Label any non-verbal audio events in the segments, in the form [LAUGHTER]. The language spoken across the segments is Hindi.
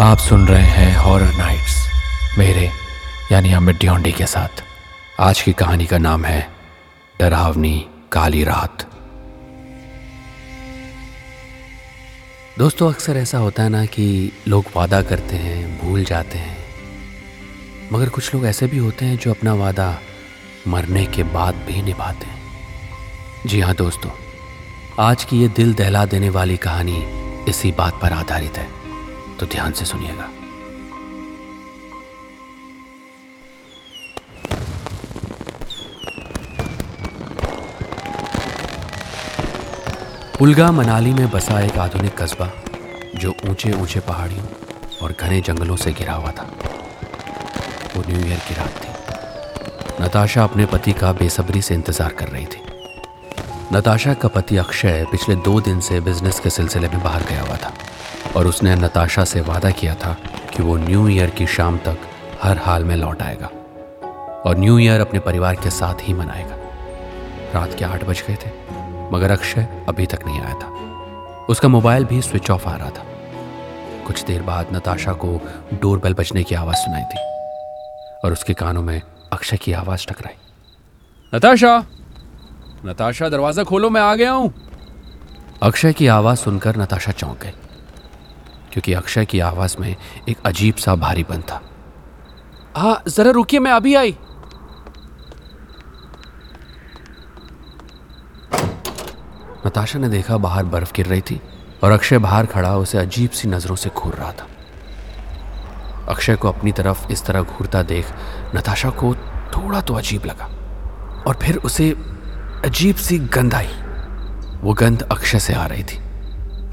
आप सुन रहे हैं हॉरर नाइट्स मेरे, यानी अमित ड्योंडी के साथ। आज की कहानी का नाम है डरावनी काली रात। दोस्तों, अक्सर ऐसा होता है ना कि लोग वादा करते हैं, भूल जाते हैं। मगर कुछ लोग ऐसे भी होते हैं जो अपना वादा मरने के बाद भी निभाते हैं। जी हाँ दोस्तों, आज की ये दिल दहला देने वाली कहानी इसी बात पर आधारित है। तो ध्यान से सुनिएगा। पुलगा मनाली में बसा एक आधुनिक कस्बा, जो ऊँचे ऊँचे पहाड़ियों और घने जंगलों से घिरा हुआ था। वो न्यू ईयर की रात थी। नताशा अपने पति का बेसब्री से इंतज़ार कर रही थी। नताशा का पति अक्षय पिछले दो दिन से बिज़नेस के सिलसिले में बाहर गया हुआ था और उसने नताशा से वादा किया था कि वो न्यू ईयर की शाम तक हर हाल में लौट आएगा और न्यू ईयर अपने परिवार के साथ ही मनाएगा। रात के आठ बज गए थे, मगर अक्षय अभी तक नहीं आया था। उसका मोबाइल भी स्विच ऑफ़ आ रहा था। कुछ देर बाद नताशा को डोरबेल बजने की आवाज़ सुनाई थी और उसके कानों में अक्षय की आवाज़ टकराई। नताशा! नताशा, दरवाज़ा खोलो, मैं आ गया हूँ। अक्षय की आवाज़ सुनकर नताशा चौंक गई, क्योंकि अक्षय की आवाज़ में एक अजीब सा भारीपन था। हाँ जरा रुकिए, मैं अभी आई। नताशा ने देखा बाहर बर्फ़ गिर रही थी और अक्षय बाहर खड़ा उसे अजीब सी नज़रों से घूर रहा था। अक्षय को अपनी तरफ़ इस तरह घूरता देख नताशा को थोड़ा तो अजीब लगा और फिर उसे अजीब सी गंध आई। वो गंध अक्षय से आ रही थी।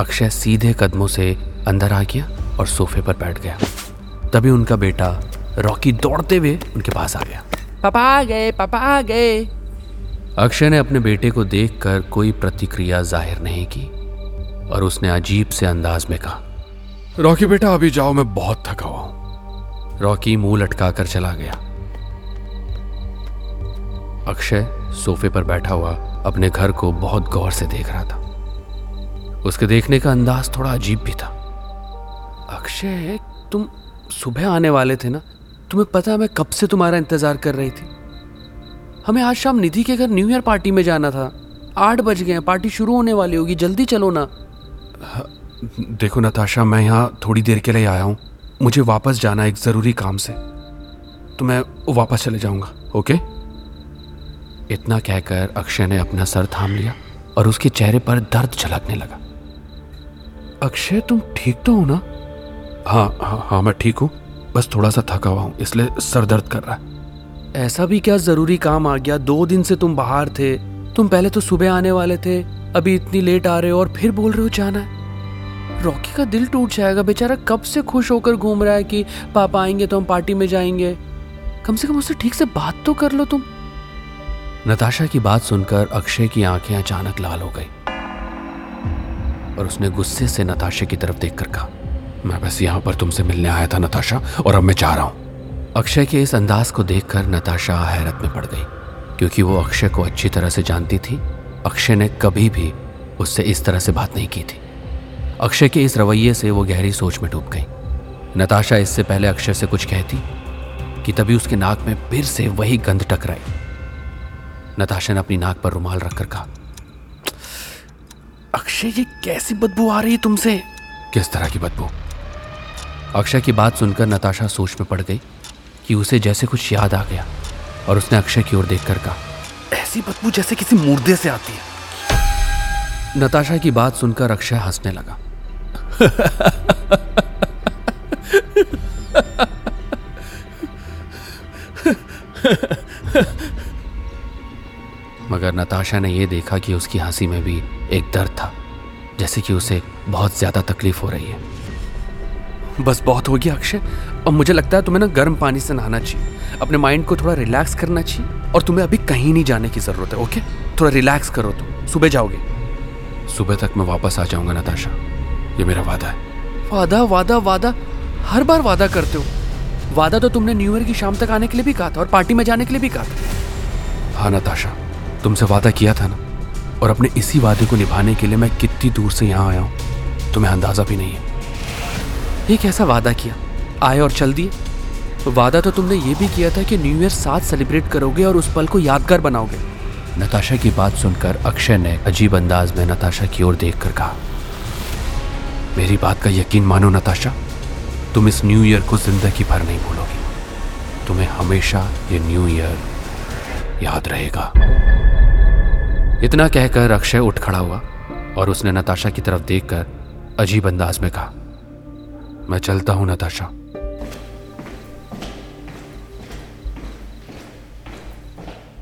अक्षय सीधे कदमों से अंदर आ गया और सोफे पर बैठ गया। तभी उनका बेटा रॉकी दौड़ते हुए उनके पास आ गया। पापा आ गए पापा आ गए। अक्षय ने अपने बेटे को देखकर कोई प्रतिक्रिया ज़ाहिर नहीं की और उसने अजीब से अंदाज में कहा रॉकी बेटा अभी जाओ मैं बहुत थका हुआ हूँ। रॉकी मुँह लटका कर चला गया। अक्षय सोफे पर बैठा हुआ अपने घर को बहुत गौर से देख रहा था। उसके देखने का अंदाज थोड़ा अजीब भी था। अक्षय, तुम सुबह आने वाले थे ना? तुम्हें पता है मैं कब से तुम्हारा इंतज़ार कर रही थी? हमें आज शाम निधि के घर न्यू ईयर पार्टी में जाना था। आठ बज गए पार्टी शुरू होने वाली होगी, जल्दी चलो ना। देखो नताशा, मैं यहाँ थोड़ी देर के लिए आया हूँ। मुझे वापस जाना एक ज़रूरी काम से। तो मैं वापस चले जाऊँगा, ओके? इतना कहकर अक्षय ने अपना सर थाम लिया और उसके चेहरे पर दर्द झलकने लगा। अक्षय, तुम ठीक तो हो ना? हाँ हाँ हाँ मैं ठीक हूँ। बस थोड़ा सा थका हुआ हूँ, इसलिए सर दर्द कर रहा है। ऐसा भी क्या ज़रूरी काम आ गया? दो दिन से तुम बाहर थे। तुम पहले तो सुबह आने वाले थे, अभी इतनी लेट आ रहे हो और फिर बोल रहे हो जाना रॉकी का दिल टूट जाएगा। बेचारा कब से खुश होकर घूम रहा है कि पापा आएँगे तो हम पार्टी में जाएँगे। कम से कम उससे ठीक से बात तो कर लो तुम। नताशा की बात सुनकर अक्षय की आँखें अचानक लाल हो गई। और उसने गुस्से से नताशा की तरफ़ देखकर कहा, मैं बस यहाँ पर तुमसे मिलने आया था नताशा, और अब मैं जा रहा हूँ। अक्षय के इस अंदाज को देखकर नताशा हैरत में पड़ गई, क्योंकि वो अक्षय को अच्छी तरह से जानती थी। अक्षय ने कभी भी उससे इस तरह से बात नहीं की थी। अक्षय के इस रवैये से वो गहरी सोच में डूब गई। नताशा इससे पहले अक्षय से कुछ कहती कि तभी उसके नाक में फिर से वही गंध टकराई। नताशा ने अपनी नाक पर रुमाल रखकर कहा अक्षय ये कैसी बदबू आ रही है तुमसे? किस तरह की बदबू? अक्षय की बात सुनकर नताशा सोच में पड़ गई कि उसे जैसे कुछ याद आ गया और उसने अक्षय की ओर देखकर कहा ऐसी बदबू जैसे किसी मुर्दे से आती है। नताशा की बात सुनकर अक्षय हंसने लगा। [LAUGHS] नताशा ने यह देखा कि उसकी हँसी में भी एक दर्द था, जैसे कि उसे बहुत ज़्यादा तकलीफ़ हो रही है। बस बहुत हो गया अक्षय। और मुझे लगता है तुम्हें ना गर्म पानी से नहाना चाहिए। अपने माइंड को थोड़ा रिलैक्स करना चाहिए और तुम्हें अभी कहीं नहीं जाने की ज़रूरत है, ओके? थोड़ा रिलैक्स करो तुम। सुबह जाओगे। सुबह तक मैं वापस आ जाऊँगा नताशा। ये मेरा वादा है। वादा वादा वादा। हर बार वादा करते हो। वादा तो तुमने न्यू ईयर की शाम तक आने के लिए भी कहा था और पार्टी में जाने के लिए भी कहा था। हाँ नताशा। तुमसे वादा किया था ना? और अपने इसी वादे को निभाने के लिए मैं कितनी दूर से यहाँ आया हूँ। तुम्हें अंदाज़ा भी नहीं है। ये कैसा वादा किया? आए और चल दिए। वादा तो तुमने ये भी किया था कि न्यू ईयर साथ सेलिब्रेट करोगे और उस पल को यादगार बनाओगे। नताशा की बात सुनकर अक्षय ने अजीब अंदाज में नताशा की ओर देखकर कहा, मेरी बात का यकीन मानो नताशा, तुम इस न्यू ईयर को ज़िंदगी भर नहीं भूलोगी। तुम्हें हमेशा ये न्यू ईयर याद रहेगा। इतना कहकर अक्षय उठ खड़ा हुआ और उसने नताशा की तरफ़ देखकर अजीब अंदाज में कहा, मैं चलता हूँ नताशा।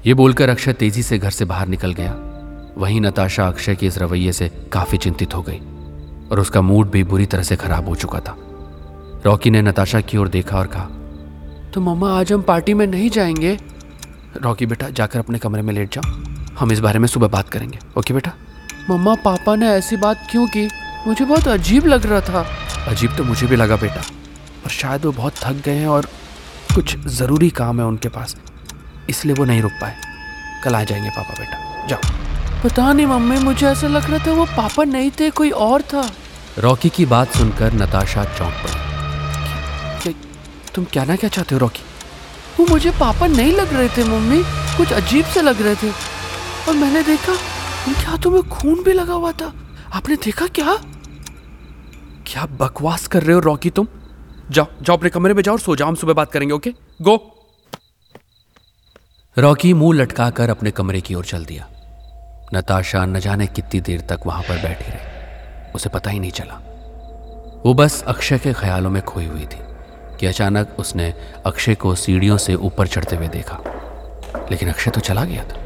ये बोलकर अक्षय तेज़ी से घर से बाहर निकल गया। वहीं नताशा अक्षय के इस रवैये से काफ़ी चिंतित हो गई और उसका मूड भी बुरी तरह से खराब हो चुका था। रॉकी ने नताशा की ओर देखा और कहा तो मम्मा, आज हम पार्टी में नहीं जाएँगे? रॉकी बेटा जाकर अपने कमरे में लेट जाओ। हम इस बारे में सुबह बात करेंगे। ओके बेटा? मम्मा पापा ने ऐसी बात क्यों की? मुझे बहुत अजीब लग रहा था। अजीब तो मुझे भी लगा बेटा पर शायद वो बहुत थक गए हैं और कुछ ज़रूरी काम है उनके पास इसलिए वो नहीं रुक पाए। कल आ जाएँगे पापा बेटा। जाओ। पता नहीं मम्मी मुझे ऐसा लग रहा था वो पापा नहीं थे कोई और था। रॉकी की बात सुनकर नताशा चौंक पड़ी। तुम क्या ना क्या चाहते हो रॉकी? वो मुझे पापा नहीं लग रहे थे, मम्मी। कुछ अजीब से लग रहे थे। और मैंने देखा, उनके हाथों में खून भी लगा हुआ था। आपने देखा क्या? क्या बकवास कर रहे हो, रॉकी तुम? जाओ जाओ अपने कमरे में जाओ और सो जाओ, हम सुबह बात करेंगे, ओके? गो। रॉकी मुँह लटकाकर अपने कमरे की ओर चल दिया। नताशा न जाने कितनी देर तक वहाँ पर बैठी रही। उसे पता ही नहीं चला। वो बस अक्षय के ख्यालों में खोई हुई थी। कि अचानक उसने अक्षय को सीढ़ियों से ऊपर चढ़ते हुए देखा। लेकिन अक्षय तो चला गया था।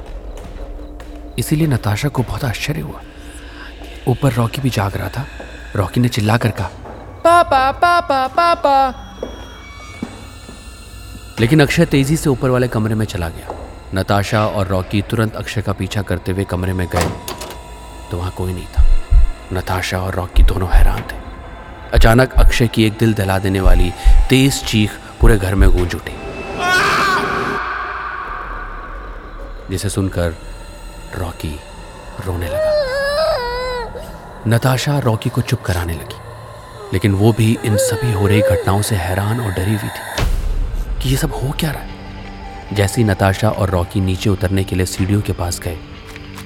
इसीलिए नताशा को बहुत आश्चर्य हुआ। ऊपर रॉकी भी जाग रहा था। रॉकी ने चिल्लाकर कहा, पापा पापा पापा! लेकिन अक्षय तेज़ी से ऊपर वाले कमरे में चला गया। नताशा और रॉकी तुरंत अक्षय का पीछा करते हुए कमरे में गए तो वहाँ कोई नहीं था। नताशा और रॉकी दोनों हैरान थे। अचानक अक्षय की एक दिल दहला देने वाली तेज चीख पूरे घर में गूंज उठी। जिसे सुनकर रॉकी रोने लगा। नताशा रॉकी को चुप कराने लगी, लेकिन वो भी इन सभी हो रही घटनाओं से हैरान और डरी हुई थी कि ये सब हो क्या रहा है। जैसे ही नताशा और रॉकी नीचे उतरने के लिए सीढ़ियों के पास गए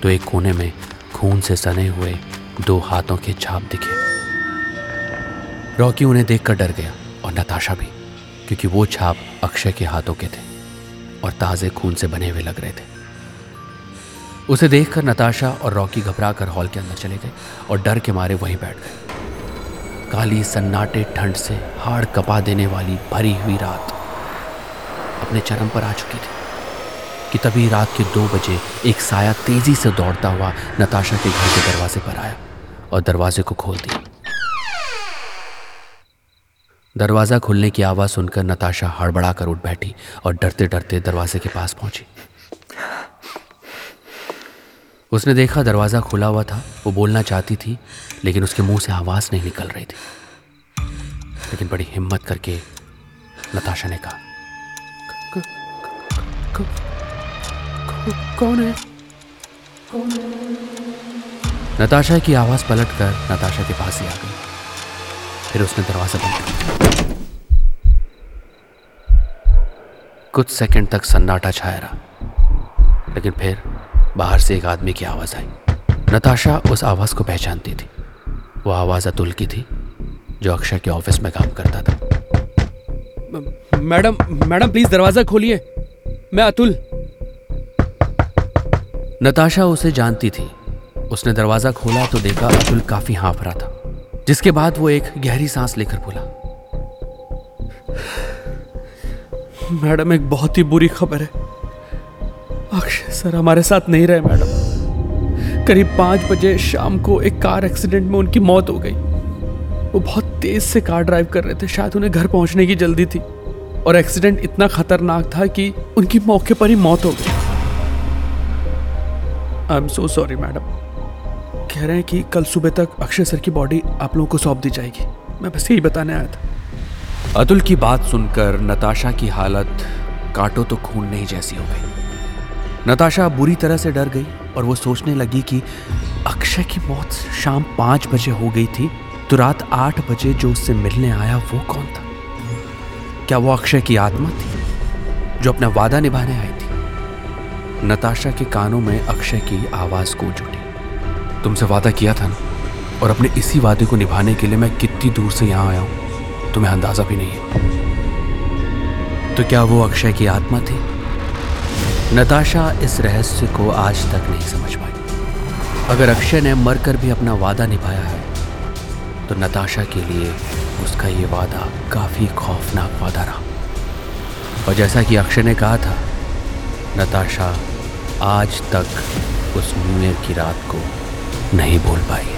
तो एक कोने में खून से सने हुए दो हाथों के छाप दिखे। रॉकी उन्हें देखकर डर गया। और नताशा भी, क्योंकि वो छाप अक्षय के हाथों के थे और ताज़े खून से बने हुए लग रहे थे। उसे देखकर नताशा और रॉकी घबरा कर हॉल के अंदर चले गए और डर के मारे वहीं बैठ गए। काली सन्नाटे ठंड से हाड़ कपा देने वाली भरी हुई रात अपने चरम पर आ चुकी थी, कि तभी रात के दो बजे एक साया तेज़ी से दौड़ता हुआ नताशा के घर के दरवाजे पर आया और दरवाजे को खोल दिया। दरवाज़ा खुलने की आवाज़ सुनकर नताशा हड़बड़ा कर उठ बैठी और डरते डरते दरवाजे के पास पहुँची। उसने देखा दरवाज़ा खुला हुआ था, वो बोलना चाहती थी, लेकिन उसके मुँह से आवाज़ नहीं निकल रही थी। लेकिन बड़ी हिम्मत करके नताशा ने कहा कौन है? नताशा की आवाज़ पलटकर नताशा के पास ही आ गई। फिर उसने दरवाज़ा बंद कर कुछ सेकंड तक सन्नाटा छाया रहा। लेकिन फिर बाहर से एक आदमी की आवाज़ आई। नताशा उस आवाज़ को पहचानती थी। वो आवाज़ अतुल की थी जो अक्षय के ऑफ़िस में काम करता था। मैडम मैडम प्लीज़ दरवाज़ा खोलिए। मैं अतुल। नताशा उसे जानती थी। उसने दरवाज़ा खोला तो देखा अतुल काफ़ी हाँफ रहा था। जिसके बाद वो एक गहरी सांस लेकर बोला मैडम, एक बहुत ही बुरी खबर है। अक्षय सर हमारे साथ नहीं रहे, मैडम। करीब पाँच बजे शाम को एक कार एक्सीडेंट में उनकी मौत हो गई। वो बहुत तेज से कार ड्राइव कर रहे थे, शायद उन्हें घर पहुँचने की जल्दी थी। और एक्सीडेंट इतना खतरनाक था कि उनकी मौके पर ही मौत हो गई। I am so sorry madam. कह रहे हैं कि कल सुबह तक अक्षय सर की बॉडी आप लोगों को सौंप दी जाएगी। मैं बस यही बताने आया था। अतुल की बात सुनकर नताशा की हालत काटो तो खून नहीं जैसी हो गई। नताशा बुरी तरह से डर गई और वो सोचने लगी कि अक्षय की मौत शाम पाँच बजे हो गई थी तो रात आठ बजे जो उससे मिलने आया वो कौन था? क्या वो अक्षय की आत्मा थी जो अपना वादा निभाने आई थी? नताशा के कानों में अक्षय की आवाज़ गूंज उठी। तुमसे वादा किया था ना? और अपने इसी वादे को निभाने के लिए मैं कितनी दूर से यहाँ आया हूँ? तुम्हें अंदाज़ा भी नहीं है। तो क्या वो अक्षय की आत्मा थी? नताशा इस रहस्य को आज तक नहीं समझ पाई। अगर अक्षय ने मरकर भी अपना वादा निभाया है तो नताशा के लिए उसका ये वादा काफ़ी खौफनाक वादा रहा। और जैसा कि अक्षय ने कहा था, नताशा आज तक उस न्यू ईयर की रात को नहीं बोल पाई।